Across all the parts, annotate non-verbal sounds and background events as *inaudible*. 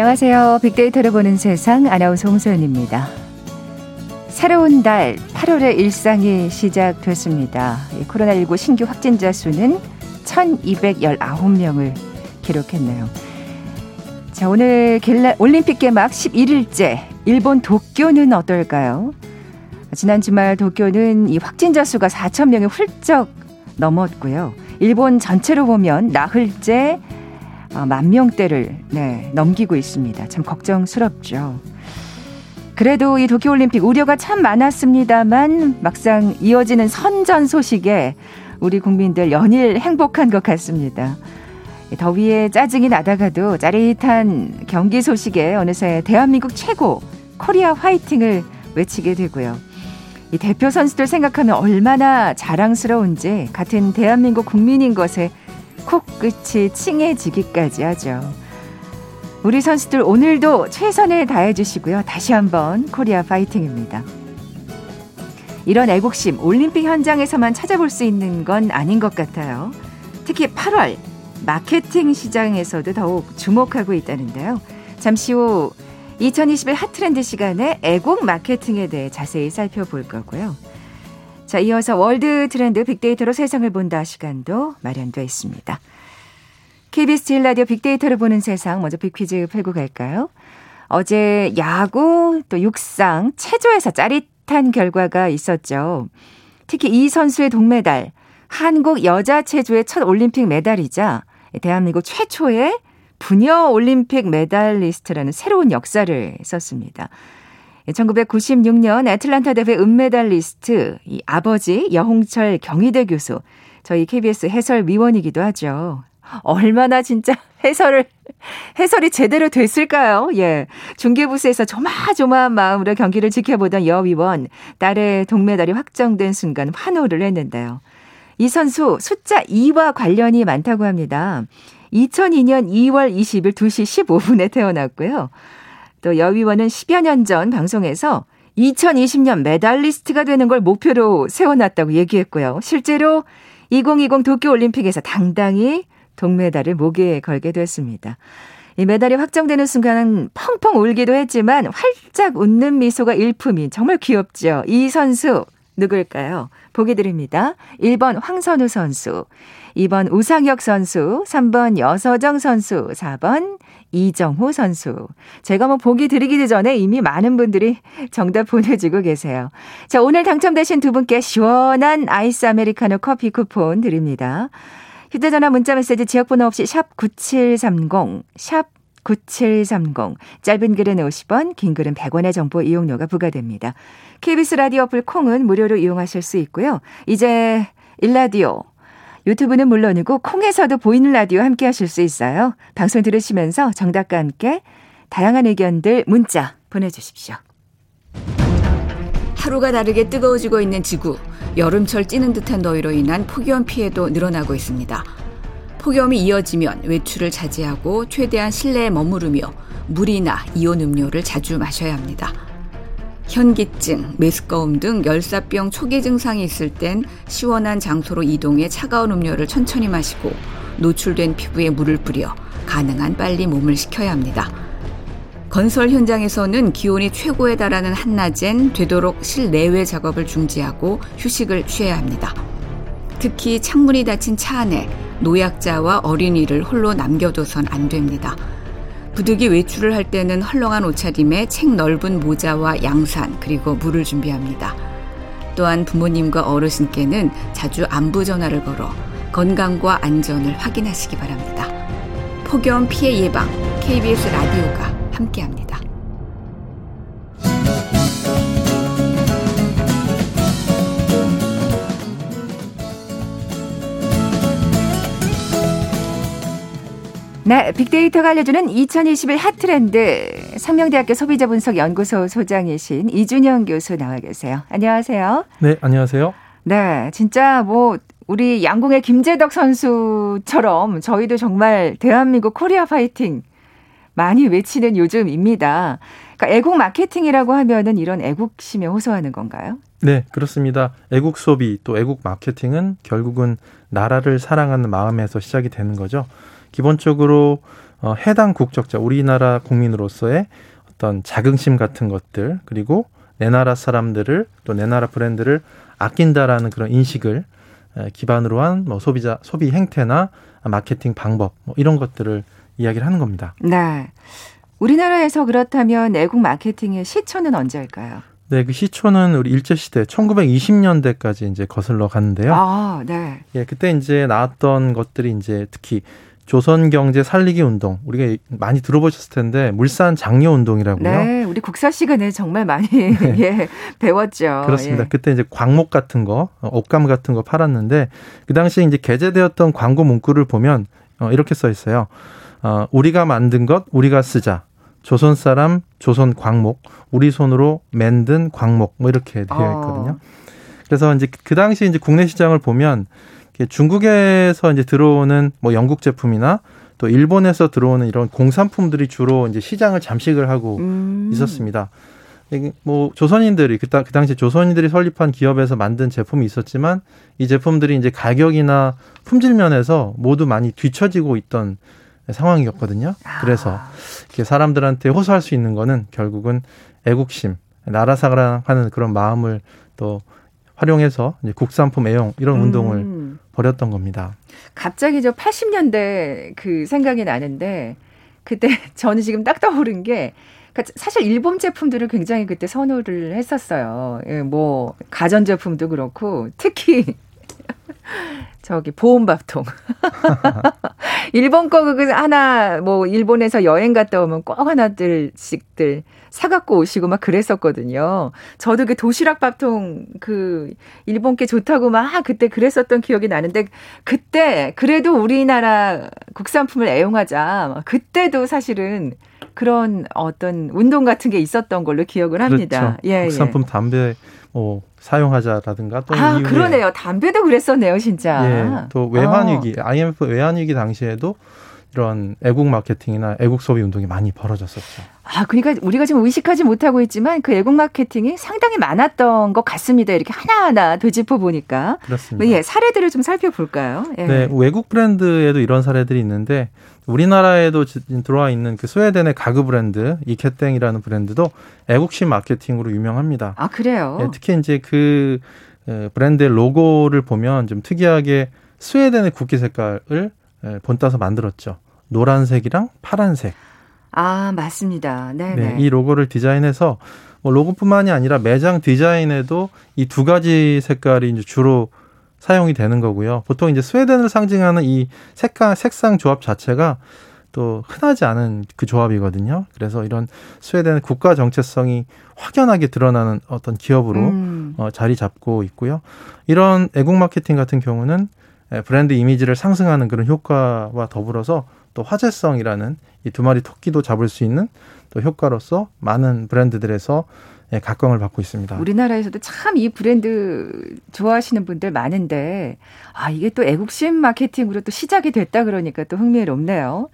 안녕하세요. 빅데이터를 보는 세상 아나운서 홍소연입니다. 새로운 달 8월의 일상이 시작됐습니다. 코로나19 신규 확진자 수는 1219명을 기록했네요. 자, 오늘 올림픽 개막 11일째 일본 도쿄는 어떨까요? 지난 주말 도쿄는 이 확진자 수가 4천 명이 훌쩍 넘었고요. 일본 전체로 보면 나흘째 어, 만 명대를 네, 넘기고 있습니다. 참 걱정스럽죠. 그래도 이 도쿄올림픽 우려가 참 많았습니다만 막상 이어지는 선전 소식에 우리 국민들 연일 행복한 것 같습니다. 더위에 짜증이 나다가도 짜릿한 경기 소식에 어느새 대한민국 최고 코리아 화이팅을 외치게 되고요. 이 대표 선수들 생각하면 얼마나 자랑스러운지 같은 대한민국 국민인 것에 코끝이 칭해지기까지 하죠. 우리 선수들 오늘도 최선을 다해 주시고요. 다시 한번 코리아 파이팅입니다. 이런 애국심 올림픽 현장에서만 찾아볼 수 있는 건 아닌 것 같아요. 특히 8월 마케팅 시장에서도 더욱 주목하고 있다는데요. 잠시 후 2021 핫트렌드 시간에 애국 마케팅에 대해 자세히 살펴볼 거고요. 자, 이어서 월드 트렌드 빅데이터로 세상을 본다 시간도 마련되어 있습니다. KBS 제1라디오 빅데이터를 보는 세상 먼저 빅퀴즈 풀고 갈까요? 어제 야구 또 육상 체조에서 짜릿한 결과가 있었죠. 특히 이 선수의 동메달 한국 여자 체조의 첫 올림픽 메달이자 대한민국 최초의 부녀 올림픽 메달리스트라는 새로운 역사를 썼습니다. 1996년 애틀란타 대회 은메달리스트 이 아버지 여홍철 경희대 교수 저희 KBS 해설위원이기도 하죠. 얼마나 진짜 해설을 해설이 제대로 됐을까요? 예. 중계부스에서 조마조마한 마음으로 경기를 지켜보던 여위원 딸의 동메달이 확정된 순간 환호를 했는데요. 이 선수 숫자 2와 관련이 많다고 합니다. 2002년 2월 20일 2시 15분에 태어났고요. 또 여위원은 10여 년 전 방송에서 2020년 메달리스트가 되는 걸 목표로 세워놨다고 얘기했고요. 실제로 2020 도쿄올림픽에서 당당히 동메달을 목에 걸게 됐습니다. 이 메달이 확정되는 순간 펑펑 울기도 했지만 활짝 웃는 미소가 일품인 정말 귀엽죠. 이 선수 누굴까요? 보기 드립니다. 1번 황선우 선수, 2번 우상혁 선수, 3번 여서정 선수, 4번 이정호 선수. 제가 뭐 보기 드리기도 전에 이미 많은 분들이 정답 보내주고 계세요. 자, 오늘 당첨되신 두 분께 시원한 아이스 아메리카노 커피 쿠폰 드립니다. 휴대전화 문자메시지 지역번호 없이 샵 9730, 샵 9730. 짧은 글은 50원, 긴 글은 100원의 정보 이용료가 부과됩니다. KBS 라디오 어플 콩은 무료로 이용하실 수 있고요. 이제 일라디오 유튜브는 물론이고 콩에서도 보이는 라디오 함께 하실 수 있어요. 방송 들으시면서 정답과 함께 다양한 의견들 문자 보내주십시오. 하루가 다르게 뜨거워지고 있는 지구. 여름철 찌는 듯한 더위로 인한 폭염 피해도 늘어나고 있습니다. 폭염이 이어지면 외출을 자제하고 최대한 실내에 머무르며 물이나 이온 음료를 자주 마셔야 합니다. 현기증, 메스꺼움 등 열사병 초기 증상이 있을 땐 시원한 장소로 이동해 차가운 음료를 천천히 마시고 노출된 피부에 물을 뿌려 가능한 빨리 몸을 식혀야 합니다. 건설 현장에서는 기온이 최고에 달하는 한낮엔 되도록 실내외 작업을 중지하고 휴식을 취해야 합니다. 특히 창문이 닫힌 차 안에 노약자와 어린이를 홀로 남겨둬선 안 됩니다. 부득이 외출을 할 때는 헐렁한 옷차림에 책 넓은 모자와 양산 그리고 물을 준비합니다. 또한 부모님과 어르신께는 자주 안부 전화를 걸어 건강과 안전을 확인하시기 바랍니다. 폭염 피해 예방 KBS 라디오가 함께합니다. 네, 빅데이터가 알려주는 2021 핫트렌드 상명대학교 소비자분석연구소 소장이신 이준영 교수 나와 계세요. 안녕하세요. 네, 안녕하세요. 네, 진짜 뭐 우리 양궁의 김재덕 선수처럼 저희도 정말 대한민국 코리아 파이팅 많이 외치는 요즘입니다. 그러니까 애국 마케팅이라고 하면은 이런 애국심에 호소하는 건가요? 네, 그렇습니다. 애국 소비 또 애국 마케팅은 결국은 나라를 사랑하는 마음에서 시작이 되는 거죠. 기본적으로 어, 해당 국적자 우리나라 국민으로서의 어떤 자긍심 같은 것들 그리고 내 나라 사람들을 또 내 나라 브랜드를 아낀다라는 그런 인식을 기반으로 한 뭐 소비자 소비 행태나 마케팅 방법 뭐 이런 것들을 이야기를 하는 겁니다. 네. 우리나라에서 그렇다면 애국 마케팅의 시초는 언제일까요? 네, 그 시초는 우리 일제 시대 1920년대까지 이제 거슬러 갔는데요. 아, 네. 예, 그때 이제 나왔던 것들이 이제 특히 조선 경제 살리기 운동 우리가 많이 들어보셨을 텐데 물산 장려 운동이라고요. 네, 우리 국사 시간에 정말 많이 *laughs* 네. 예, 배웠죠. 그렇습니다. 예. 그때 이제 광목 같은 거, 옷감 같은 거 팔았는데 그 당시에 이제 게재되었던 광고 문구를 보면 어, 이렇게 써 있어요. 어, 우리가 만든 것 우리가 쓰자. 조선 사람 조선 광목 우리 손으로 만든 광목 뭐 이렇게 되어 어. 있거든요. 어. 그래서 이제 그 당시 이제 국내 시장을 보면 중국에서 이제 들어오는 뭐 영국 제품이나 또 일본에서 들어오는 이런 공산품들이 주로 이제 시장을 잠식을 하고 음. 있었습니다. 뭐 조선인들이 그, 그 당시 조선인들이 설립한 기업에서 만든 제품이 있었지만 이 제품들이 이제 가격이나 품질 면에서 모두 많이 뒤처지고 있던 상황이었거든요. 그래서 이렇게 사람들한테 호소할 수 있는 거는 결국은 애국심, 나라 사랑하는 그런 마음을 또 활용해서 이제 국산품 애용 이런 음. 운동을 벌였던 겁니다. 갑자기 저 80년대 그 생각이 나는데 그때 *laughs* 저는 지금 딱 떠오른 게 그러니까 사실 일본 제품들을 굉장히 그때 선호를 했었어요. 예, 뭐 가전 제품도 그렇고 특히 *laughs* 저기 보온밥통. *laughs* 일본 거그 하나 뭐 일본에서 여행 갔다 오면 꼭 하나들씩들 사갖고 오시고 막 그랬었거든요. 저도 그 도시락 밥통 그 일본 게 좋다고 막 그때 그랬었던 기억이 나는데 그때 그래도 우리나라 국산품을 애용하자. 그때도 사실은 그런 어떤 운동 같은 게 있었던 걸로 기억을 합니다. 그렇죠. 예, 예. 국산품 예. 담배 뭐 사용하자라든가 또 아, 그러네요. 담배도 그랬었네요, 진짜. 예, 또 외환 위기, 어. IMF 외환 위기 당시에도 이런 애국 마케팅이나 애국 소비 운동이 많이 벌어졌었죠. 아, 그러니까 우리가 지금 의식하지 못하고 있지만 그 애국 마케팅이 상당히 많았던 것 같습니다. 이렇게 하나하나 되짚어 보니까. 그렇습니다. 예, 사례들을 좀 살펴볼까요? 예. 네, 외국 브랜드에도 이런 사례들이 있는데 우리나라에도 들어와 있는 그 스웨덴의 가구 브랜드 이케땡이라는 브랜드도 애국심 마케팅으로 유명합니다. 아, 그래요? 예, 특히 이제 그 브랜드의 로고를 보면 좀 특이하게 스웨덴의 국기 색깔을 예, 본 따서 만들었죠. 노란색이랑 파란색. 아, 맞습니다. 네네. 네, 이 로고를 디자인해서 뭐 로고뿐만이 아니라 매장 디자인에도 이 두 가지 색깔이 이제 주로 사용이 되는 거고요. 보통 이제 스웨덴을 상징하는 이 색깔, 색상 조합 자체가 또 흔하지 않은 그 조합이거든요. 그래서 이런 스웨덴의 국가 정체성이 확연하게 드러나는 어떤 기업으로 음. 어, 자리 잡고 있고요. 이런 애국 마케팅 같은 경우는 예, 브랜드 이미지를 상승하는 그런 효과와 더불어서 또 화제성이라는 이 두 마리 토끼도 잡을 수 있는 또 효과로서 많은 브랜드들에서 예, 각광을 받고 있습니다. 우리나라에서도 참 이 브랜드 좋아하시는 분들 많은데 아 이게 또 애국심 마케팅으로 또 시작이 됐다 그러니까 또 흥미롭네요.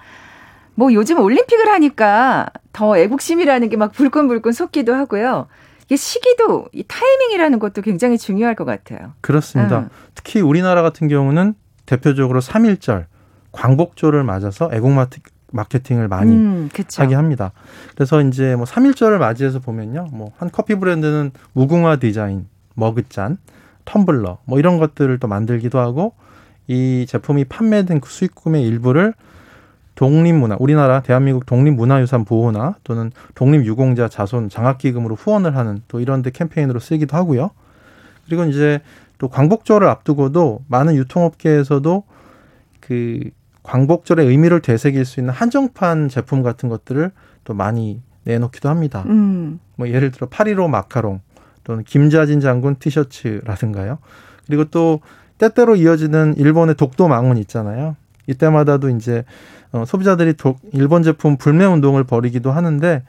뭐 요즘 올림픽을 하니까 더 애국심이라는 게 막 불끈불끈 솟기도 하고요. 이게 시기도 이 타이밍이라는 것도 굉장히 중요할 것 같아요. 그렇습니다. 음. 특히 우리나라 같은 경우는 대표적으로 3.1절 광복절을 맞아서 애국 마케팅을 많이 음, 하게 합니다. 그래서 이제 뭐 3.1절을 맞이해서 보면요. 뭐 한 커피 브랜드는 무궁화 디자인, 머그잔, 텀블러 뭐 이런 것들을 또 만들기도 하고 이 제품이 판매된 그 수익금의 일부를 독립문화, 우리나라 대한민국 독립문화유산 보호나 또는 독립유공자 자손 장학기금으로 후원을 하는 또 이런 데 캠페인으로 쓰기도 하고요. 그리고 이제 또 광복절을 앞두고도 많은 유통업계에서도 그 광복절의 의미를 되새길 수 있는 한정판 제품 같은 것들을 또 많이 내놓기도 합니다. 음. 뭐 예를 들어 8.15 마카롱 또는 김자진 장군 티셔츠라든가요. 그리고 또 때때로 이어지는 일본의 독도 망원 있잖아요. 이때마다도 이제 어, 소비자들이 독, 일본 제품 불매 운동을 벌이기도 하는데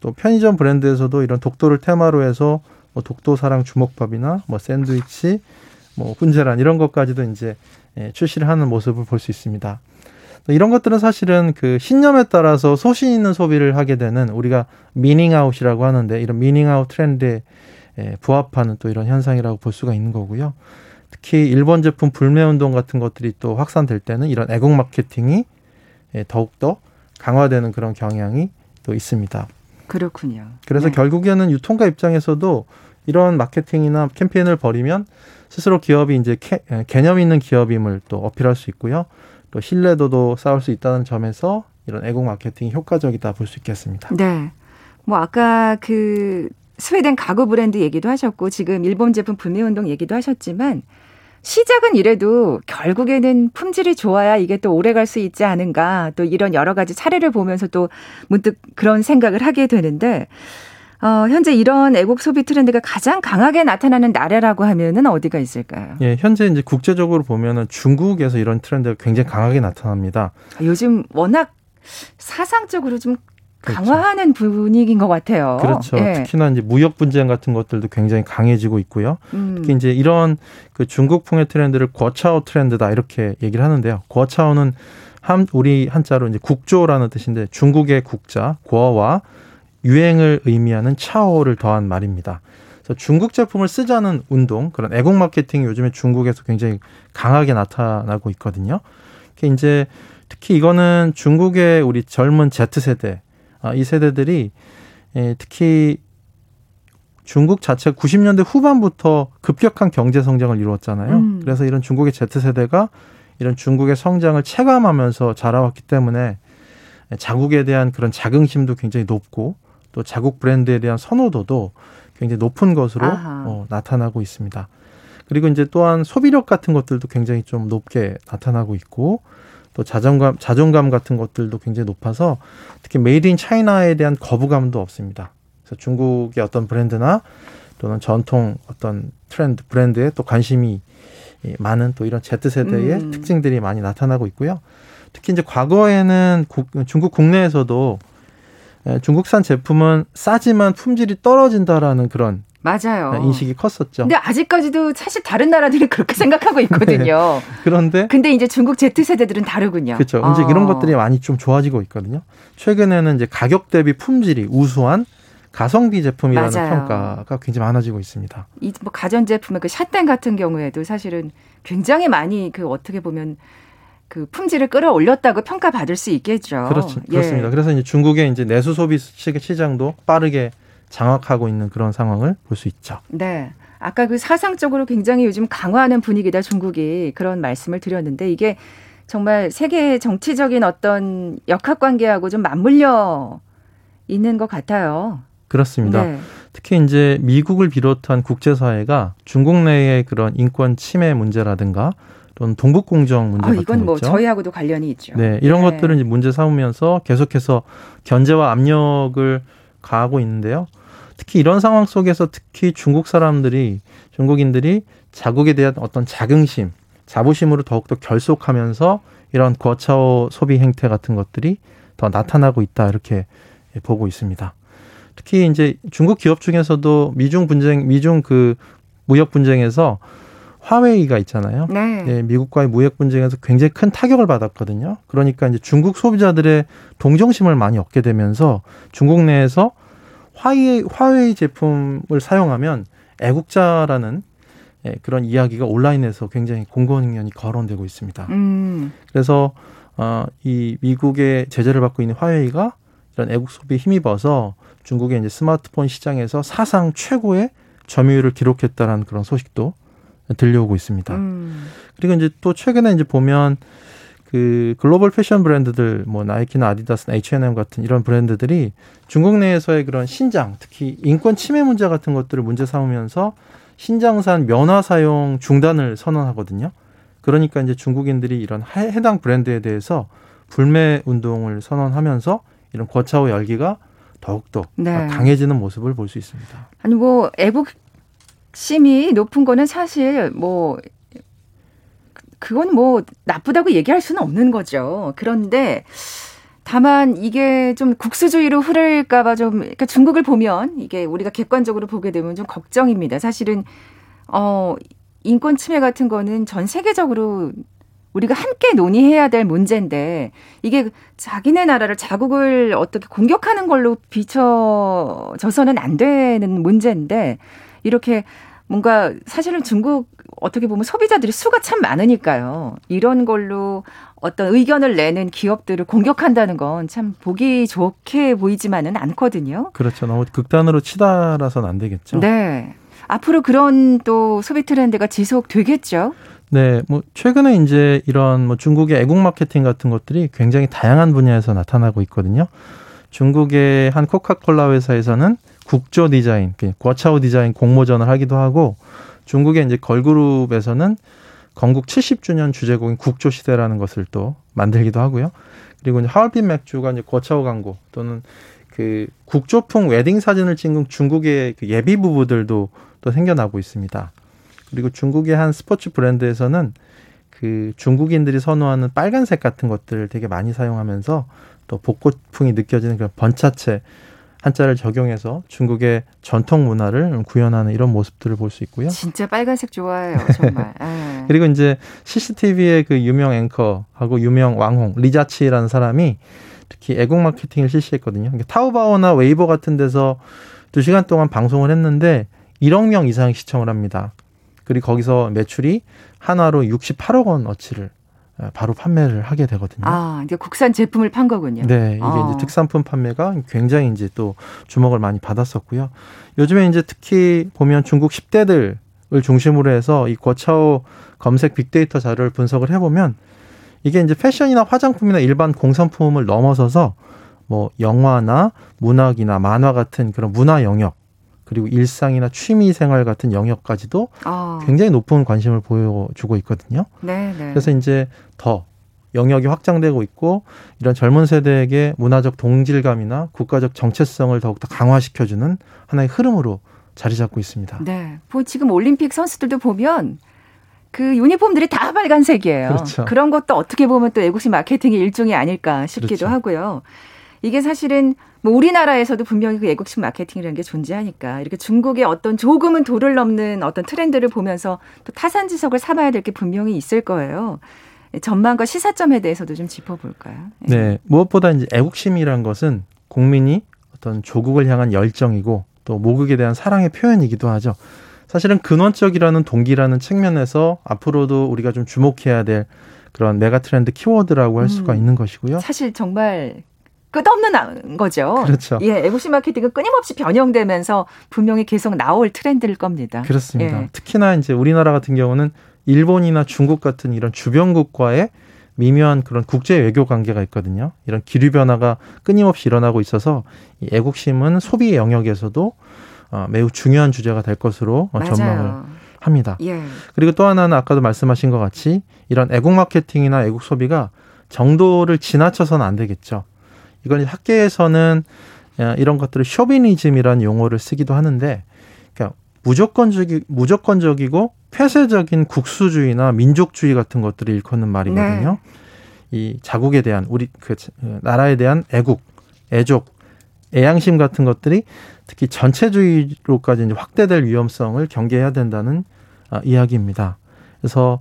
또 편의점 브랜드에서도 이런 독도를 테마로 해서 뭐 독도 사랑 주먹밥이나 뭐 샌드위치, 뭐 훈제란 이런 것까지도 이제 예, 출시를 하는 모습을 볼 수 있습니다. 이런 것들은 사실은 그 신념에 따라서 소신 있는 소비를 하게 되는 우리가 meaning out이라고 하는데 이런 meaning out 트렌드에 예, 부합하는 또 이런 현상이라고 볼 수가 있는 거고요. 특히 일본 제품 불매 운동 같은 것들이 또 확산될 때는 이런 애국 마케팅이 예, 더욱더 강화되는 그런 경향이 또 있습니다. 그렇군요. 그래서 네. 결국에는 유통가 입장에서도 이런 마케팅이나 캠페인을 벌이면 스스로 기업이 이제 개, 개념 있는 기업임을 또 어필할 수 있고요. 또 신뢰도도 쌓을 수 있다는 점에서 이런 애국 마케팅이 효과적이다 볼 수 있겠습니다. 네. 뭐 아까 그 스웨덴 가구 브랜드 얘기도 하셨고 지금 일본 제품 불매 운동 얘기도 하셨지만 시작은 이래도 결국에는 품질이 좋아야 이게 또 오래 갈 수 있지 않은가 또 이런 여러 가지 사례를 보면서 또 문득 그런 생각을 하게 되는데 어, 현재 이런 애국 소비 트렌드가 가장 강하게 나타나는 나라라고 하면은 어디가 있을까요? 예, 현재 이제 국제적으로 보면은 중국에서 이런 트렌드가 굉장히 강하게 나타납니다. 요즘 워낙 사상적으로 좀. 강화하는 분위기인 것 같아요. 그렇죠. 예. 특히나 이제 무역 분쟁 같은 것들도 굉장히 강해지고 있고요. 음. 특히 이제 이런 그 중국풍의 트렌드를 거차오 트렌드다 이렇게 얘기를 하는데요. 거차오는 한 우리 한자로 이제 국조라는 뜻인데 중국의 국자 고어와 유행을 의미하는 차오를 더한 말입니다. 그래서 중국 제품을 쓰자는 운동 그런 애국 마케팅이 요즘에 중국에서 굉장히 강하게 나타나고 있거든요. 이제 특히 이거는 중국의 우리 젊은 Z 세대 아, 이 세대들이 예, 특히 중국 자체 90년대 후반부터 급격한 경제 성장을 이루었잖아요. 음. 그래서 이런 중국의 Z세대가 이런 중국의 성장을 체감하면서 자라왔기 때문에 자국에 대한 그런 자긍심도 굉장히 높고 또 자국 브랜드에 대한 선호도도 굉장히 높은 것으로 어, 나타나고 있습니다. 그리고 이제 또한 소비력 같은 것들도 굉장히 좀 높게 나타나고 있고 또 자존감 자존감 같은 것들도 굉장히 높아서 특히 made in China에 대한 거부감도 없습니다. 그래서 중국의 어떤 브랜드나 또는 전통 어떤 트렌드 브랜드에 또 관심이 많은 또 이런 Z 세대의 음. 특징들이 많이 나타나고 있고요. 특히 이제 과거에는 국, 중국 국내에서도 중국산 제품은 싸지만 품질이 떨어진다라는 그런 맞아요. 네, 인식이 컸었죠. 근데 아직까지도 사실 다른 나라들이 그렇게 생각하고 있거든요. *laughs* 네. 그런데 근데 이제 중국 Z 세대들은 다르군요. 그렇죠. 어. 이제 이런 것들이 많이 좀 좋아지고 있거든요. 최근에는 이제 가격 대비 품질이 우수한 가성비 제품이라는 맞아요. 평가가 굉장히 많아지고 있습니다. 이 뭐 가전 제품의 그 샷땡 같은 경우에도 사실은 굉장히 많이 그 어떻게 보면 그 품질을 끌어올렸다고 평가받을 수 있겠죠. 그렇죠. 예. 그렇습니다. 그래서 이제 중국의 이제 내수 소비 시장도 빠르게 장악하고 있는 그런 상황을 볼 수 있죠. 네. 아까 그 사상적으로 굉장히 요즘 강화하는 분위기다 중국이 그런 말씀을 드렸는데 이게 정말 세계 정치적인 어떤 역학 관계하고 좀 맞물려 있는 것 같아요. 그렇습니다. 네. 특히 이제 미국을 비롯한 국제사회가 중국 내의 그런 인권 침해 문제라든가 또는 동북 공정 문제 아, 같은 이건 뭐 있죠. 저희하고도 관련이 있죠. 네, 이런 네. 것들은 이제 문제 삼으면서 계속해서 견제와 압력을 가하고 있는데요. 특히 이런 상황 속에서 특히 중국 사람들이 중국인들이 자국에 대한 어떤 자긍심, 자부심으로 더욱더 결속하면서 이런 거차오 소비 행태 같은 것들이 더 나타나고 있다 이렇게 보고 있습니다. 특히 이제 중국 기업 중에서도 미중 분쟁, 미중 그 무역 분쟁에서 화웨이가 있잖아요. 네. 네. 미국과의 무역 분쟁에서 굉장히 큰 타격을 받았거든요. 그러니까 이제 중국 소비자들의 동정심을 많이 얻게 되면서 중국 내에서 화웨이, 화웨이 제품을 사용하면 애국자라는 예, 그런 이야기가 온라인에서 굉장히 공공연히 거론되고 있습니다. 음. 그래서 어, 이 미국의 제재를 받고 있는 화웨이가 이런 애국 소비에 힘입어서 중국의 이제 스마트폰 시장에서 사상 최고의 점유율을 기록했다라는 그런 소식도 들려오고 있습니다. 음. 그리고 이제 또 최근에 이제 보면 그 글로벌 패션 브랜드들 뭐 나이키나 아디다스나 H&M 같은 이런 브랜드들이 중국 내에서의 그런 신장, 특히 인권 침해 문제 같은 것들을 문제 삼으면서 신장산 면화 사용 중단을 선언하거든요. 그러니까 이제 중국인들이 이런 해당 브랜드에 대해서 불매 운동을 선언하면서 이런 거차오 열기가 더욱더 네. 강해지는 모습을 볼 수 있습니다. 아니 뭐 애국 심이 높은 거는 사실 뭐 그건 뭐 나쁘다고 얘기할 수는 없는 거죠. 그런데 다만 이게 좀 국수주의로 흐를까봐 좀 그러니까 중국을 보면 이게 우리가 객관적으로 보게 되면 좀 걱정입니다. 사실은 어 인권 침해 같은 거는 전 세계적으로 우리가 함께 논의해야 될 문제인데 이게 자기네 나라를 자국을 어떻게 공격하는 걸로 비춰져서는 안 되는 문제인데 이렇게 뭔가 사실은 중국 어떻게 보면 소비자들이 수가 참 많으니까요. 이런 걸로 어떤 의견을 내는 기업들을 공격한다는 건 참 보기 좋게 보이지만은 않거든요. 그렇죠. 너무 극단으로 치달아서는 안 되겠죠. 네. 앞으로 그런 또 소비 트렌드가 지속되겠죠. 네, 뭐 최근에 이제 이런 뭐 중국의 애국 마케팅 같은 것들이 굉장히 다양한 분야에서 나타나고 있거든요. 중국의 한 코카콜라 회사에서는 국조 디자인, 과차오 디자인 공모전을 하기도 하고 중국의 이제 걸그룹에서는 건국 70주년 주제곡인 국조 시대라는 것을 또 만들기도 하고요. 그리고 이제 하얼빈 맥주가 이제 거차오 광고 또는 그 국조풍 웨딩 사진을 찍은 중국의 그 예비 부부들도 또 생겨나고 있습니다. 그리고 중국의 한 스포츠 브랜드에서는 그 중국인들이 선호하는 빨간색 같은 것들을 되게 많이 사용하면서 또 복고풍이 느껴지는 그런 번체자 한자를 적용해서 중국의 전통 문화를 구현하는 이런 모습들을 볼 수 있고요. 진짜 빨간색 좋아해요, *laughs* 정말. 예. 그리고 이제 CCTV의 그 유명 앵커하고 유명 왕홍 리자치라는 사람이 특히 애국 마케팅을 실시했거든요. 타오바오나 웨이보 같은 데서 두 시간 동안 방송을 했는데 1억 명 이상 시청을 합니다. 그리고 거기서 매출이 한화로 68억 원 어치를 바로 판매를 하게 되거든요. 아, 이제 국산 제품을 판 거군요. 네, 이게 아. 이제 특산품 판매가 굉장히 이제 또 주목을 많이 받았었고요. 요즘에 이제 특히 보면 중국 10대들을 중심으로 해서 이 거차오 검색 빅데이터 자료를 분석을 해보면 이게 이제 패션이나 화장품이나 일반 공산품을 넘어서서 뭐 영화나 문학이나 만화 같은 그런 문화 영역 그리고 일상이나 취미 생활 같은 영역까지도 어. 굉장히 높은 관심을 보여주고 있거든요. 네, 네. 그래서 이제 더 영역이 확장되고 있고 이런 젊은 세대에게 문화적 동질감이나 국가적 정체성을 더욱더 강화시켜주는 하나의 흐름으로 자리 잡고 있습니다. 네. 뭐 지금 올림픽 선수들도 보면 그 유니폼들이 다 빨간색이에요. 그렇죠. 그런 것도 어떻게 보면 또 애국심 마케팅의 일종이 아닐까 싶기도 그렇죠. 하고요. 이게 사실은 뭐 우리나라에서도 분명히 그 애국심 마케팅이라는 게 존재하니까 이렇게 중국의 어떤 조금은 도를 넘는 어떤 트렌드를 보면서 또 타산지석을 삼아야 될 게 분명히 있을 거예요. 전망과 시사점에 대해서도 좀 짚어볼까요? 네. 네. 무엇보다 이제 애국심이란 것은 국민이 어떤 조국을 향한 열정이고 또 모국에 대한 사랑의 표현이기도 하죠. 사실은 근원적이라는 동기라는 측면에서 앞으로도 우리가 좀 주목해야 될 그런 메가 트렌드 키워드라고 할 수가 음, 있는 것이고요. 사실 정말 끝없는 거죠. 그렇죠. 예, 에고시 마케팅은 끊임없이 변형되면서 분명히 계속 나올 트렌드일 겁니다. 그렇습니다. 예. 특히나 이제 우리나라 같은 경우는 일본이나 중국 같은 이런 주변국과의 미묘한 그런 국제 외교 관계가 있거든요. 이런 기류 변화가 끊임없이 일어나고 있어서 이 애국심은 소비 영역에서도 어, 매우 중요한 주제가 될 것으로 어, 전망을 합니다. 예. 그리고 또 하나는 아까도 말씀하신 것 같이 이런 애국 마케팅이나 애국 소비가 정도를 지나쳐서는 안 되겠죠. 이건 학계에서는 어, 이런 것들을 쇼비니즘이라는 용어를 쓰기도 하는데 그러니까 무조건적이 무조건적이고 폐쇄적인 국수주의나 민족주의 같은 것들을 일컫는 말이거든요. 네. 이 자국에 대한 우리 그 나라에 대한 애국, 애족, 애양심 같은 것들이 특히 전체주의로까지 이제 확대될 위험성을 경계해야 된다는 어, 이야기입니다. 그래서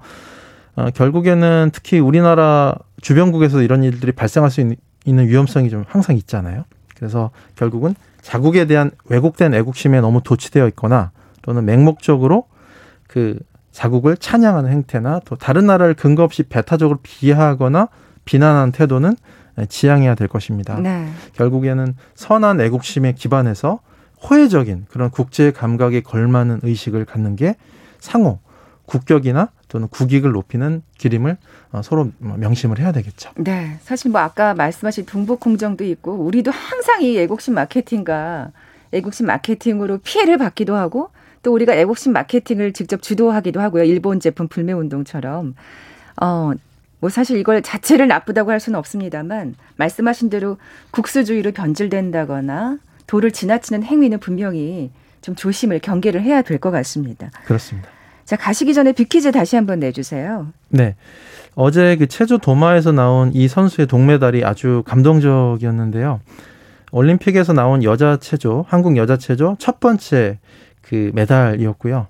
어, 결국에는 특히 우리나라 주변국에서 이런 일들이 발생할 수 있는 위험성이 좀 항상 있잖아요. 그래서 결국은 자국에 대한 왜곡된 애국심에 너무 도취되어 있거나 또는 맹목적으로 그 자국을 찬양하는 행태나 또 다른 나라를 근거 없이 배타적으로 비하하거나 비난하는 태도는 지양해야 될 것입니다. 네. 결국에는 선한 애국심에 기반해서 호혜적인 그런 국제 감각에 걸맞는 의식을 갖는 게 상호 국격이나 또는 국익을 높이는 기림을 어, 서로 명심을 해야 되겠죠. 네. 사실 뭐 아까 말씀하신 동북 공정도 있고 우리도 항상 이 애국심 마케팅과 애국심 마케팅으로 피해를 받기도 하고 또 우리가 애국심 마케팅을 직접 주도하기도 하고요. 일본 제품 불매 운동처럼 어, 뭐 사실 이걸 자체를 나쁘다고 할 수는 없습니다만 말씀하신 대로 국수주의로 변질된다거나 도를 지나치는 행위는 분명히 좀 조심을 경계를 해야 될 것 같습니다. 그렇습니다. 자, 가시기 전에 빅퀴즈 다시 한번 내주세요. 네. 어제 그 체조 도마에서 나온 이 선수의 동메달이 아주 감동적이었는데요. 올림픽에서 나온 여자 체조, 한국 여자 체조 첫 번째 그 메달이었고요.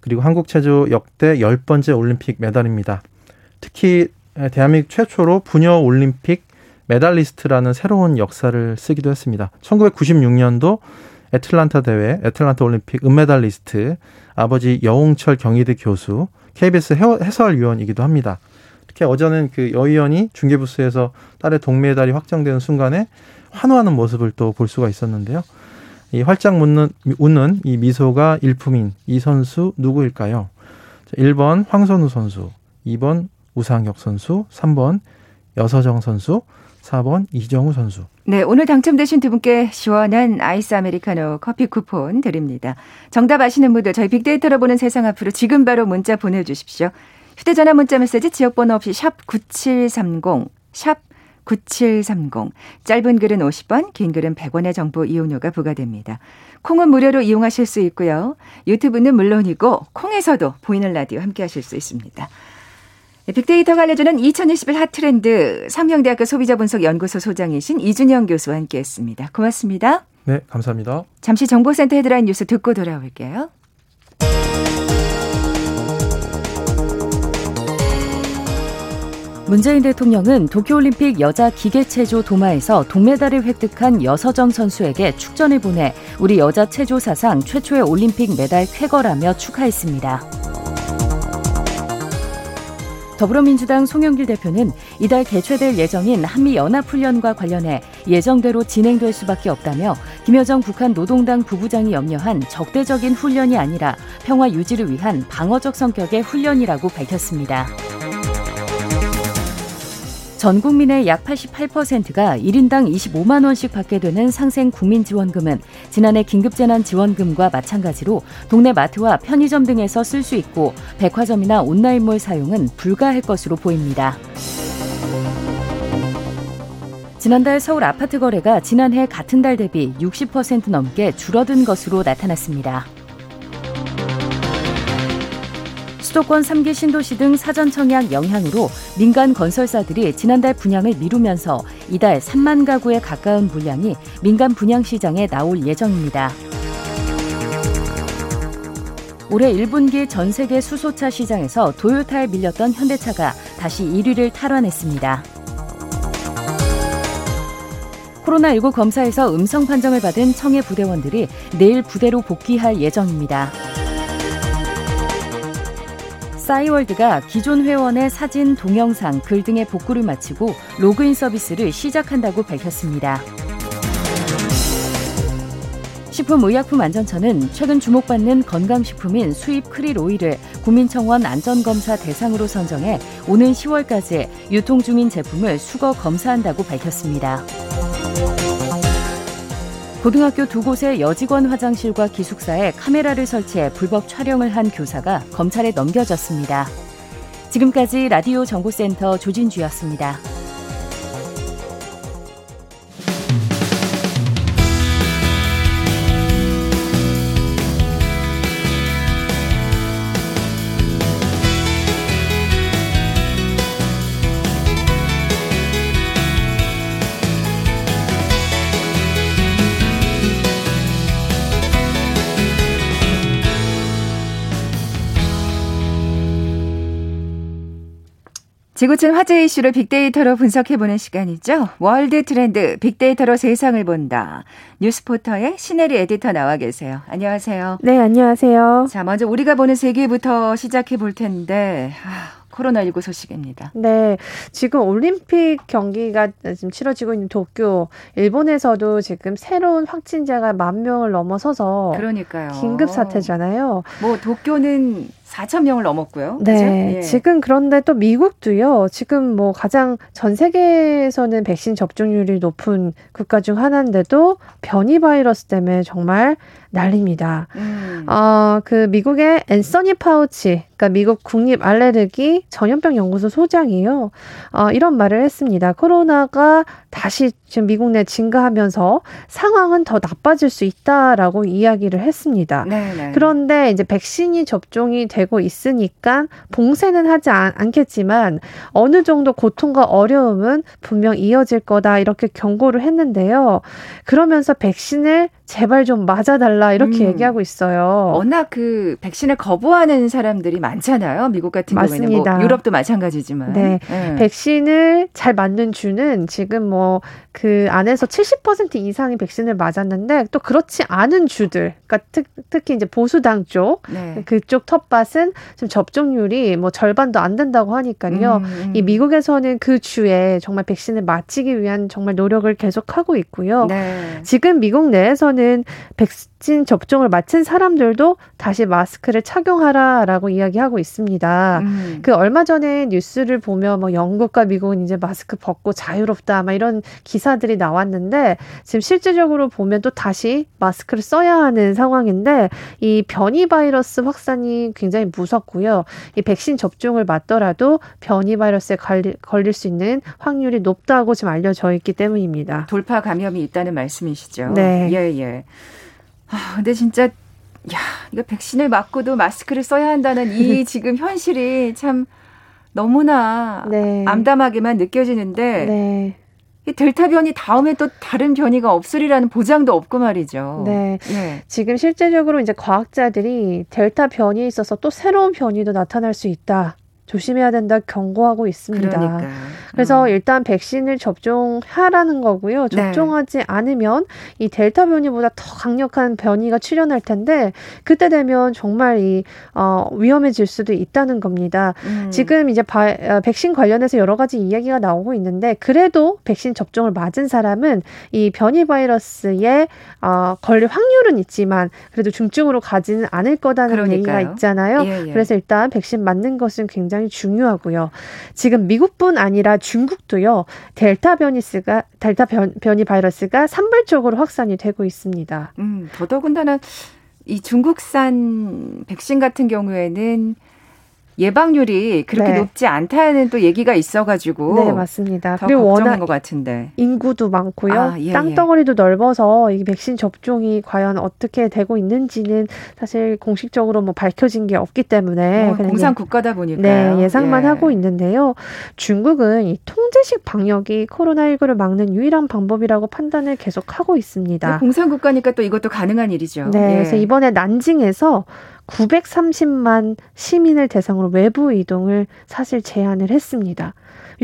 그리고 한국 체조 역대 열 번째 올림픽 메달입니다. 특히 대한민국 최초로 부녀 올림픽 메달리스트라는 새로운 역사를 쓰기도 했습니다. 1996년도 애틀란타 대회, 애틀란타 올림픽 은메달리스트, 아버지 여홍철 경희대 교수, KBS 해설위원이기도 합니다. 특히 어제는 그 여 의원이 중계부스에서 딸의 동메달이 확정되는 순간에 환호하는 모습을 또 볼 수가 있었는데요. 이 활짝 웃는, 웃는 이 미소가 일품인 이 선수 누구일까요? 1번 황선우 선수, 2번 우상혁 선수, 3번 여서정 선수, 4번 이정우 선수. 네, 오늘 당첨되신 두 분께 시원한 아이스 아메리카노 커피 쿠폰 드립니다. 정답 아시는 분들 저희 빅데이터로 보는 세상 앞으로 지금 바로 문자 보내주십시오. 휴대전화 문자 메시지 지역번호 없이 샵 9730, 샵 9730. 짧은 글은 50원, 긴 글은 100원의 정보 이용료가 부과됩니다. 콩은 무료로 이용하실 수 있고요. 유튜브는 물론이고 콩에서도 보이는 라디오 함께 하실 수 있습니다. 네, 빅데이터가 알려주는 2021 핫트렌드 상명대학교 소비자분석연구소 소장이신 이준영 교수와 함께했습니다. 고맙습니다. 네, 감사합니다. 잠시 정보센터 헤드라인 뉴스 듣고 돌아올게요. 문재인 대통령은 도쿄올림픽 여자 기계체조 도마에서 동메달을 획득한 여서정 선수에게 축전을 보내 우리 여자 체조 사상 최초의 올림픽 메달 쾌거라며 축하했습니다. 더불어민주당 송영길 대표는 이달 개최될 예정인 한미 연합훈련과 관련해 예정대로 진행될 수밖에 없다며 김여정 북한 노동당 부부장이 염려한 적대적인 훈련이 아니라 평화 유지를 위한 방어적 성격의 훈련이라고 밝혔습니다. 전 국민의 약 88%가 1인당 25만 원씩 받게 되는 상생 국민 지원금은 지난해 긴급재난 지원금과 마찬가지로 동네 마트와 편의점 등에서 쓸 수 있고 백화점이나 온라인몰 사용은 불가할 것으로 보입니다. 지난달 서울 아파트 거래가 지난해 같은 달 대비 60% 넘게 줄어든 것으로 나타났습니다. 수도권 3기 신도시 등 사전 청약 영향으로 민간 건설사들이 지난달 분양을 미루면서 이달 3만 가구에 가까운 물량이 민간 분양 시장에 나올 예정입니다. 올해 1분기 전 세계 수소차 시장에서 도요타에 밀렸던 현대차가 다시 1위를 탈환했습니다. 코로나19 검사에서 음성 판정을 받은 청해 부대원들이 내일 부대로 복귀할 예정입니다. 싸이월드가 기존 회원의 사진, 동영상, 글 등의 복구를 마치고 로그인 서비스를 시작한다고 밝혔습니다. 식품의약품안전처는 최근 주목받는 건강식품인 수입 크릴 오일을 국민청원 안전검사 대상으로 선정해 오는 10월까지 유통 중인 제품을 수거 검사한다고 밝혔습니다. 고등학교 두 곳의 여직원 화장실과 기숙사에 카메라를 설치해 불법 촬영을 한 교사가 검찰에 넘겨졌습니다. 지금까지 라디오 정보센터 조진주였습니다. 지구촌 화제 이슈를 빅데이터로 분석해보는 시간이죠. 월드 트렌드 빅데이터로 세상을 본다. 뉴스포터의 신혜리 에디터 나와 계세요. 안녕하세요. 네, 안녕하세요. 자, 먼저 우리가 보는 세계부터 시작해 볼 텐데, 아, 코로나19 소식입니다. 네. 지금 올림픽 경기가 지금 치러지고 있는 도쿄, 일본에서도 지금 새로운 확진자가 만 명을 넘어서서 그러니까요. 긴급 사태잖아요. 뭐 도쿄는 4천 명을 넘었고요. 네. 예. 지금 그런데 또 미국도요. 지금 뭐 가장 전 세계에서는 백신 접종률이 높은 국가 중 하나인데도 변이 바이러스 때문에 정말 난립니다. 음. 어, 그 미국의 앤서니 파우치, 그러니까 미국 국립 알레르기 전염병 연구소 소장이요. 어, 이런 말을 했습니다. 코로나가 다시 지금 미국 내 증가하면서 상황은 더 나빠질 수 있다라고 이야기를 했습니다. 네네. 네. 그런데 이제 백신이 접종이 되고 있으니까 봉쇄는 하지 않, 겠지만 어느 정도 고통과 어려움은 분명 이어질 거다 이렇게 경고를 했는데요. 그러면서 백신을 제발 좀 맞아달라 달라 이렇게 음. 얘기하고 있어요. 워낙 그 백신을 거부하는 사람들이 많잖아요. 미국 같은 맞습니다. 경우에는 뭐 유럽도 마찬가지지만. 네. 네. 백신을 잘 맞는 주는 지금 뭐그 안에서 70% 이상이 백신을 맞았는데 또 그렇지 않은 주들, 그러니까 특, 특히 이제 보수당 쪽 네. 그쪽 텃밭은 지금 접종률이 뭐 절반도 안 된다고 하니까요. 음, 음. 이 미국에서는 그 주에 정말 백신을 맞히기 위한 정말 노력을 계속하고 있고요. 네. 지금 미국 내에서는 백신 접종을 마친 사람들도 다시 마스크를 착용하라라고 이야기하고 있습니다. 음. 그 얼마 전에 뉴스를 보면 뭐 영국과 미국은 이제 마스크 벗고 자유롭다 막 이런 기사들이 나왔는데 지금 실제적으로 보면 또 다시 마스크를 써야 하는 상황인데 이 변이 바이러스 확산이 굉장히 무섭고요. 이 백신 접종을 맞더라도 변이 바이러스에 걸릴, 걸릴 수 있는 확률이 높다고 지금 알려져 있기 때문입니다. 돌파 감염이 있다는 말씀이시죠? 네. 예, 예. 아, 근데 진짜 야, 이거 백신을 맞고도 마스크를 써야 한다는 이 *laughs* 지금 현실이 참 너무나 네. 암담하게만 느껴지는데 네. 이 델타 변이 다음에 또 다른 변이가 없으리라는 보장도 없고 말이죠. 네. 네. 지금 실제적으로 이제 과학자들이 델타 변이에 있어서 또 새로운 변이도 나타날 수 있다. 조심해야 된다 경고하고 있습니다. 그러니까. 그래서 음. 일단 백신을 접종하라는 거고요. 네. 접종하지 네. 않으면 이 델타 변이보다 더 강력한 변이가 출현할 텐데 그때 되면 정말 이 어, 위험해질 수도 있다는 겁니다. 음. 지금 이제 바, 어, 백신 관련해서 여러 가지 이야기가 나오고 있는데 그래도 백신 접종을 맞은 사람은 이 변이 바이러스에 어, 걸릴 확률은 있지만 그래도 중증으로 가지는 않을 거다는 그러니까요. 얘기가 있잖아요. 예, 예. 그래서 일단 백신 맞는 것은 굉장히 굉장히 중요하고요. 지금 미국뿐 아니라 중국도요. 델타 변이스가 델타 변, 변이 바이러스가 산발적으로 확산이 되고 있습니다. 음, 더더군다나 이 중국산 백신 같은 경우에는 예방률이 그렇게 네. 높지 않다는 또 얘기가 있어가지고 네 맞습니다. 그리고 워낙 것 같은데 인구도 많고요, 아, 예, 땅덩어리도 예. 넓어서 이 백신 접종이 과연 어떻게 되고 있는지는 사실 공식적으로 뭐 밝혀진 게 없기 때문에 뭐 공산 국가다 보니까 네 예상만 예. 하고 있는데요. 중국은 이 통제식 방역이 코로나19를 막는 유일한 방법이라고 판단을 계속 하고 있습니다. 공산 국가니까 또 이것도 가능한 일이죠. 네, 그래서 예. 이번에 난징에서 930만 시민을 대상으로 외부 이동을 사실 제한을 했습니다.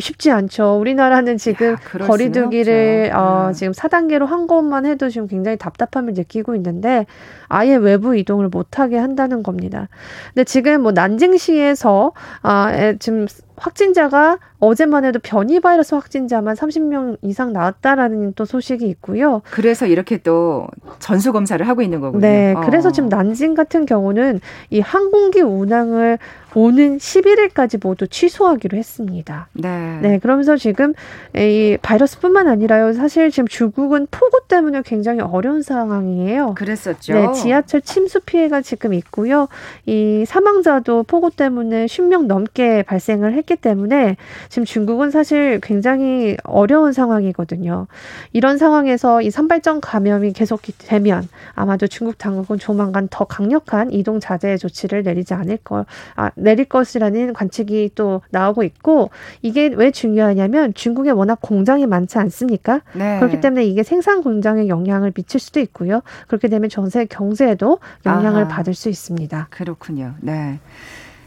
쉽지 않죠. 우리나라는 지금 야, 거리두기를 어, 네. 지금 4단계로 한 것만 해도 지금 굉장히 답답함을 느끼고 있는데 아예 외부 이동을 못하게 한다는 겁니다. 근데 지금 뭐 난징시에서 아, 지금 확진자가 어제만 해도 변이 바이러스 확진자만 30명 이상 나왔다라는 또 소식이 있고요. 그래서 이렇게 또 전수 검사를 하고 있는 거군요. 네, 그래서 어. 지금 난징 같은 경우는 이 항공기 운항을 오는 11일까지 모두 취소하기로 했습니다. 네. 네, 그러면서 지금 이 바이러스뿐만 아니라요. 사실 지금 중국은 폭우 때문에 굉장히 어려운 상황이에요. 그랬었죠. 네, 지하철 침수 피해가 지금 있고요. 이 사망자도 폭우 때문에 10명 넘게 발생을 했기 때문에 지금 중국은 사실 굉장히 어려운 상황이거든요. 이런 상황에서 이 산발적 감염이 계속 되면 아마도 중국 당국은 조만간 더 강력한 이동 자제 조치를 내리지 않을 걸, 아, 내릴 것이라는 관측이 또 나오고 있고 이게 왜 중요하냐면 중국에 워낙 공장이 많지 않습니까? 네. 그렇기 때문에 이게 생산 공장에 영향을 미칠 수도 있고요. 그렇게 되면 전세 경제에도 영향을 아하. 받을 수 있습니다. 그렇군요. 네.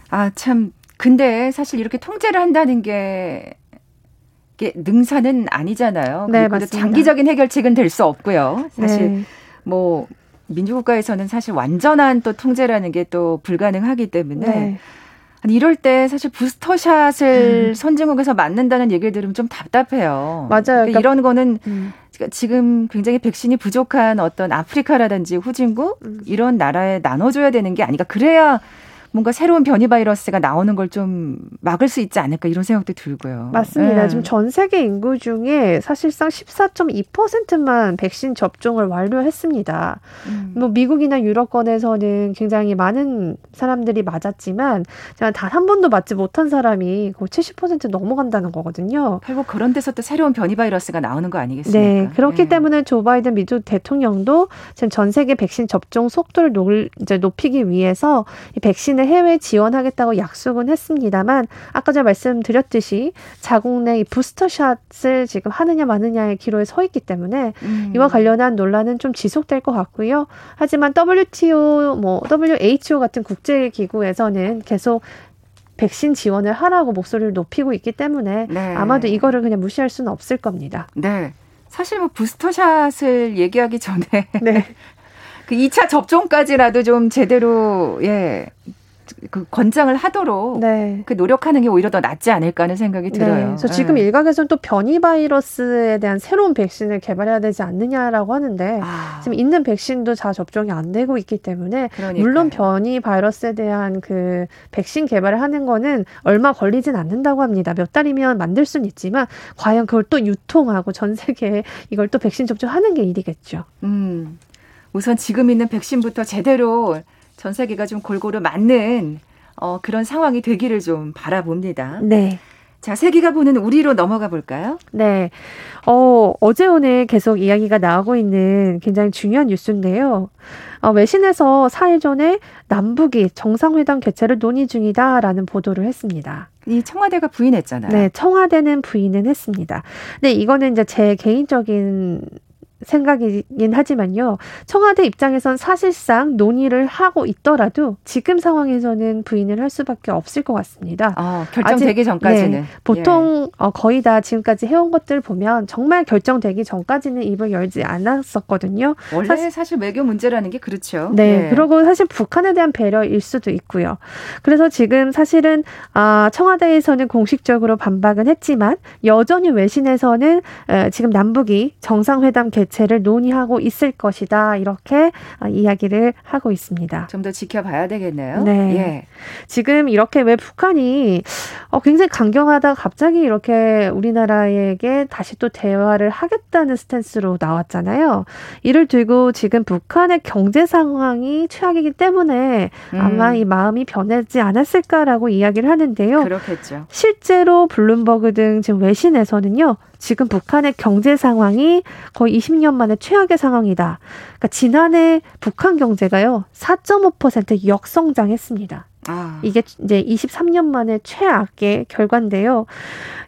아, 참. 근데 사실 이렇게 통제를 한다는 게 능사는 아니잖아요. 네, 맞습니다. 장기적인 해결책은 될 수 없고요. 사실 네. 뭐 민주국가에서는 사실 완전한 또 통제라는 게 또 불가능하기 때문에 네. 이럴 때 사실 부스터샷을 음. 선진국에서 맞는다는 얘기를 들으면 좀 답답해요. 맞아요. 그러니까 그러니까 이런 거는 음. 지금 굉장히 백신이 부족한 어떤 아프리카라든지 후진국 음. 이런 나라에 나눠줘야 되는 게 아닌가. 그래야 뭔가 새로운 변이 바이러스가 나오는 걸 좀 막을 수 있지 않을까 이런 생각도 들고요. 맞습니다. 네. 지금 전 세계 인구 중에 사실상 14.2%만 백신 접종을 완료했습니다. 음. 뭐 미국이나 유럽권에서는 굉장히 많은 사람들이 맞았지만 단한 번도 맞지 못한 사람이 거의 70% 넘어간다는 거거든요. 결국 그런 데서 또 새로운 변이 바이러스가 나오는 거 아니겠습니까? 네. 그렇기 네. 때문에 조 바이든 미국 대통령도 지금 전 세계 백신 접종 속도를 높, 이제 높이기 위해서 이 백신의 해외 지원하겠다고 약속은 했습니다만 아까 전에 말씀드렸듯이 자국 내 부스터샷을 지금 하느냐 마느냐의 기로에 서 있기 때문에 음. 이와 관련한 논란은 좀 지속될 것 같고요. 하지만 WTO, 뭐 WHO 같은 국제 기구에서는 계속 백신 지원을 하라고 목소리를 높이고 있기 때문에 네. 아마도 이거를 그냥 무시할 수는 없을 겁니다. 네. 사실 뭐 부스터샷을 얘기하기 전에 네. *laughs* 그 2차 접종까지라도 좀 제대로 예. 그 권장을 하도록 네. 그 노력하는 게 오히려 더 낫지 않을까 하는 생각이 네. 들어요. 네. 그래서 지금 네. 일각에서는 또 변이 바이러스에 대한 새로운 백신을 개발해야 되지 않느냐라고 하는데 아. 지금 있는 백신도 다 접종이 안 되고 있기 때문에 그러니까요. 물론 변이 바이러스에 대한 그 백신 개발을 하는 거는 얼마 걸리진 않는다고 합니다. 몇 달이면 만들 수는 있지만 과연 그걸 또 유통하고 전 세계에 이걸 또 백신 접종하는 게 일이겠죠. 음. 우선 지금 있는 백신부터 제대로 전 세계가 좀 골고루 맞는 어, 그런 상황이 되기를 좀 바라봅니다. 네. 자, 세계가 보는 우리로 넘어가 볼까요? 네. 어, 어제 오늘 계속 이야기가 나오고 있는 굉장히 중요한 뉴스인데요. 어, 외신에서 4일 전에 남북이 정상회담 개최를 논의 중이다라는 보도를 했습니다. 이 청와대가 부인했잖아요. 네, 청와대는 부인은 했습니다. 네, 이거는 이제 제 개인적인 생각이긴 하지만요. 청와대 입장에선 사실상 논의를 하고 있더라도 지금 상황에서는 부인을 할 수밖에 없을 것 같습니다. 어, 결정되기 전까지는. 네, 보통 예. 어, 거의 다 지금까지 해온 것들 보면 정말 결정되기 전까지는 입을 열지 않았었거든요. 원래 사실, 사실 외교 문제라는 게 그렇죠. 네. 예. 그리고 사실 북한에 대한 배려일 수도 있고요. 그래서 지금 사실은 아, 청와대에서는 공식적으로 반박은 했지만 여전히 외신에서는 에, 지금 남북이 정상회담 개 개최를 논의하고 있을 것이다. 이렇게 아, 이야기를 하고 있습니다. 좀 더 지켜봐야 되겠네요. 네. 예. 지금 이렇게 왜 북한이 어, 굉장히 강경하다 갑자기 이렇게 우리나라에게 다시 또 대화를 하겠다는 스탠스로 나왔잖아요. 이를 들고 지금 북한의 경제 상황이 최악이기 때문에 음. 아마 이 마음이 변하지 않았을까라고 이야기를 하는데요. 그렇겠죠. 실제로 블룸버그 등 지금 외신에서는요. 지금 북한의 경제 상황이 거의 20년 만에 최악의 상황이다. 그러니까 지난해 북한 경제가요, 4.5% 역성장했습니다. 아. 이게 이제 23년 만에 최악의 결과인데요.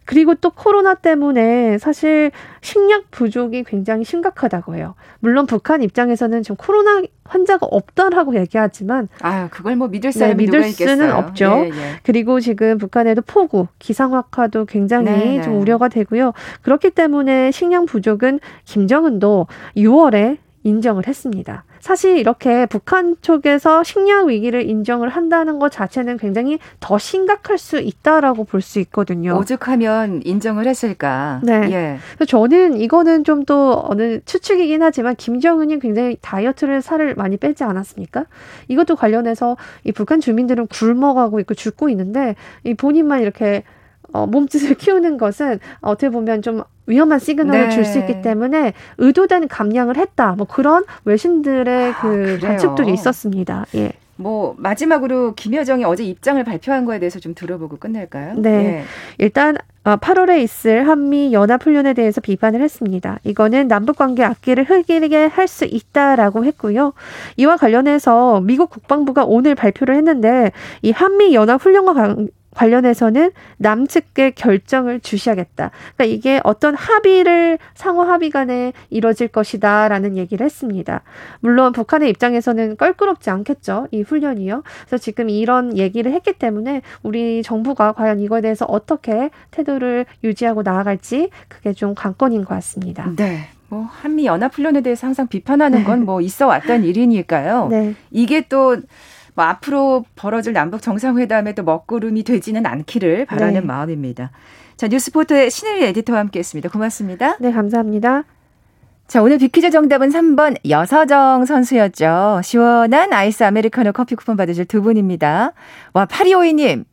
그리고 또 코로나 때문에 사실 식량 부족이 굉장히 심각하다고 해요. 물론 북한 입장에서는 지금 코로나 환자가 없다라고 얘기하지만 아 그걸 뭐 믿을 사람이 네, 믿을 수는 없죠. 예, 예. 그리고 지금 북한에도 폭우, 기상악화도 굉장히 네, 네. 좀 우려가 되고요. 그렇기 때문에 식량 부족은 김정은도 6월에 인정을 했습니다. 사실 이렇게 북한 쪽에서 식량 위기를 인정을 한다는 것 자체는 굉장히 더 심각할 수 있다라고 볼 수 있거든요. 오죽하면 인정을 했을까. 네. 예. 그래서 저는 이거는 좀 또 어느 추측이긴 하지만 김정은이 굉장히 다이어트를 살을 많이 빼지 않았습니까? 이것도 관련해서 이 북한 주민들은 굶어가고 있고 죽고 있는데 이 본인만 이렇게 어, 몸짓을 키우는 것은 어떻게 보면 좀 위험한 시그널을 네. 줄수 있기 때문에 의도된 감량을 했다. 뭐 그런 외신들의 아, 그 관측들이 있었습니다. 예. 뭐 마지막으로 김여정이 어제 입장을 발표한 거에 대해서 좀 들어보고 끝낼까요? 네. 예. 일단 8월에 어, 있을 한미 연합 훈련에 대해서 비판을 했습니다. 이거는 남북 관계 악기를 흐리게 할 수 있다라고 했고요. 이와 관련해서 미국 국방부가 오늘 발표를 했는데 이 한미 연합 훈련과 관 련해서는 남측께 결정을 주시하겠다. 그러니까 이게 어떤 합의를 상호 합의 간에 이뤄질 것이다라는 얘기를 했습니다. 물론 북한의 입장에서는 껄끄럽지 않겠죠. 이 훈련이요. 그래서 지금 이런 얘기를 했기 때문에 우리 정부가 과연 이거에 대해서 어떻게 태도를 유지하고 나아갈지 그게 좀 관건인 것 같습니다. 네. 뭐 한미 연합 훈련에 대해서 항상 비판하는 건 뭐 있어 왔던 일이니까요. 네. 이게 또 뭐 앞으로 벌어질 남북 정상회담에도 먹구름이 되지는 않기를 바라는 네. 마음입니다. 자, 뉴스포터의 신혜리 에디터와 함께했습니다. 고맙습니다. 네, 감사합니다. 자, 오늘 빅퀴즈 정답은 3번 여서정 선수였죠. 시원한 아이스 아메리카노 커피 쿠폰 받으실 두 분입니다. 와, 8252님.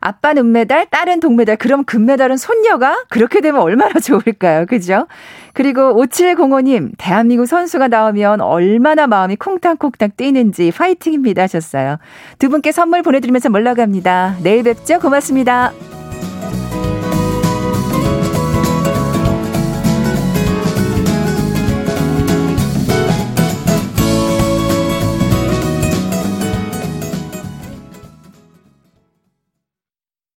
아빠는 은메달, 딸은 동메달, 그럼 금메달은 손녀가? 그렇게 되면 얼마나 *laughs* 좋을까요? 그죠? 그리고 5705님, 대한민국 선수가 나오면 얼마나 마음이 콩닥콩닥 뛰는지 파이팅입니다 하셨어요. 두 분께 선물 보내드리면서 물러갑니다. 내일 뵙죠. 고맙습니다.